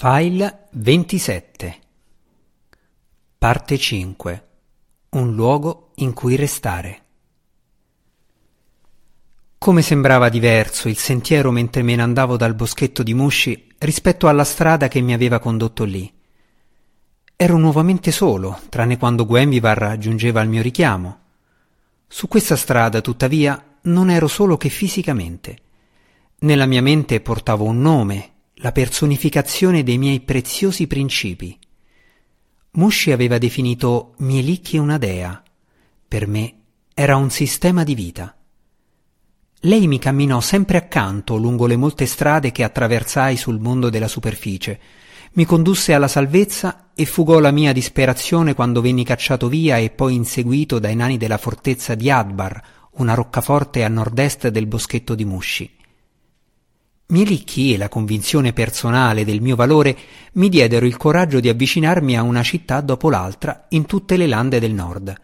File 27 Parte 5 Un luogo in cui restare Come sembrava diverso il sentiero mentre me ne andavo dal boschetto di Musci rispetto alla strada che mi aveva condotto lì. Ero nuovamente solo, tranne quando Guenvivar giungeva al mio richiamo. Su questa strada, tuttavia, non ero solo che fisicamente. Nella mia mente portavo un nome, la personificazione dei miei preziosi principi. Musci aveva definito Mielicchi una dea. Per me era un sistema di vita. Lei mi camminò sempre accanto lungo le molte strade che attraversai sul mondo della superficie, mi condusse alla salvezza e fugò la mia disperazione quando venni cacciato via e poi inseguito dai nani della fortezza di Adbar, una roccaforte a nord-est del boschetto di Musci. Mielicchi e la convinzione personale del mio valore mi diedero il coraggio di avvicinarmi a una città dopo l'altra in tutte le lande del nord.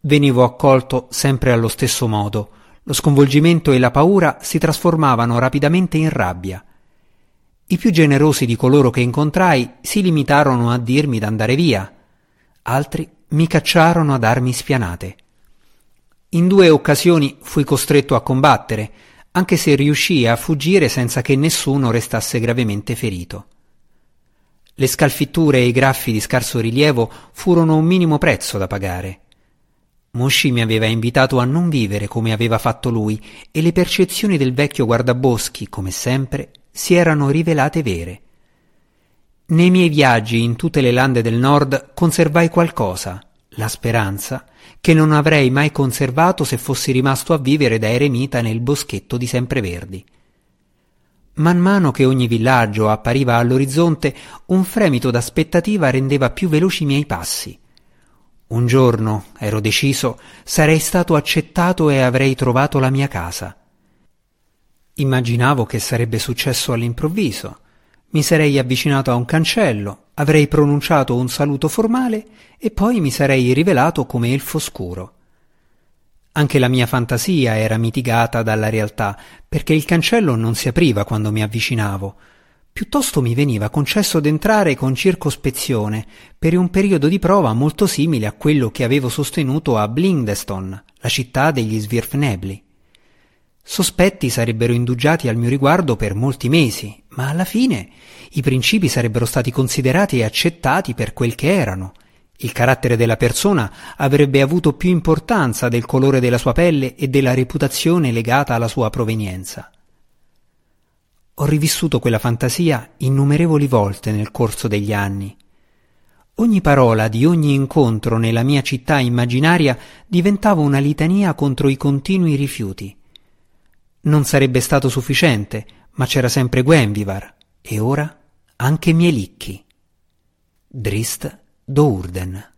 Venivo accolto sempre allo stesso modo. Lo sconvolgimento e la paura si trasformavano rapidamente in rabbia. I più generosi di coloro che incontrai si limitarono a dirmi d'andare via. Altri mi cacciarono a darmi spianate. In due occasioni fui costretto a combattere, anche se riuscì a fuggire senza che nessuno restasse gravemente ferito. Le scalfitture e i graffi di scarso rilievo furono un minimo prezzo da pagare. Mosci mi aveva invitato a non vivere come aveva fatto lui e le percezioni del vecchio guardaboschi, come sempre, si erano rivelate vere. Nei miei viaggi in tutte le lande del nord conservai qualcosa, la speranza, che non avrei mai conservato se fossi rimasto a vivere da eremita nel boschetto di Sempreverdi. Man mano che ogni villaggio appariva all'orizzonte, un fremito d'aspettativa rendeva più veloci i miei passi. Un giorno, ero deciso, sarei stato accettato e avrei trovato la mia casa. Immaginavo che sarebbe successo all'improvviso. Mi sarei avvicinato a un cancello, avrei pronunciato un saluto formale e poi mi sarei rivelato come elfo scuro. Anche la mia fantasia era mitigata dalla realtà, perché il cancello non si apriva quando mi avvicinavo. Piuttosto mi veniva concesso d'entrare con circospezione per un periodo di prova molto simile a quello che avevo sostenuto a Blindeston, la città degli Svirfnebli. Sospetti sarebbero indugiati al mio riguardo per molti mesi, ma alla fine i principi sarebbero stati considerati e accettati per quel che erano. Il carattere della persona avrebbe avuto più importanza del colore della sua pelle e della reputazione legata alla sua provenienza. Ho rivissuto quella fantasia innumerevoli volte nel corso degli anni. Ogni parola di ogni incontro nella mia città immaginaria diventava una litania contro i continui rifiuti. Non sarebbe stato sufficiente, ma c'era sempre Gwenvivar, e ora anche Mielicchi. Drist do Urden.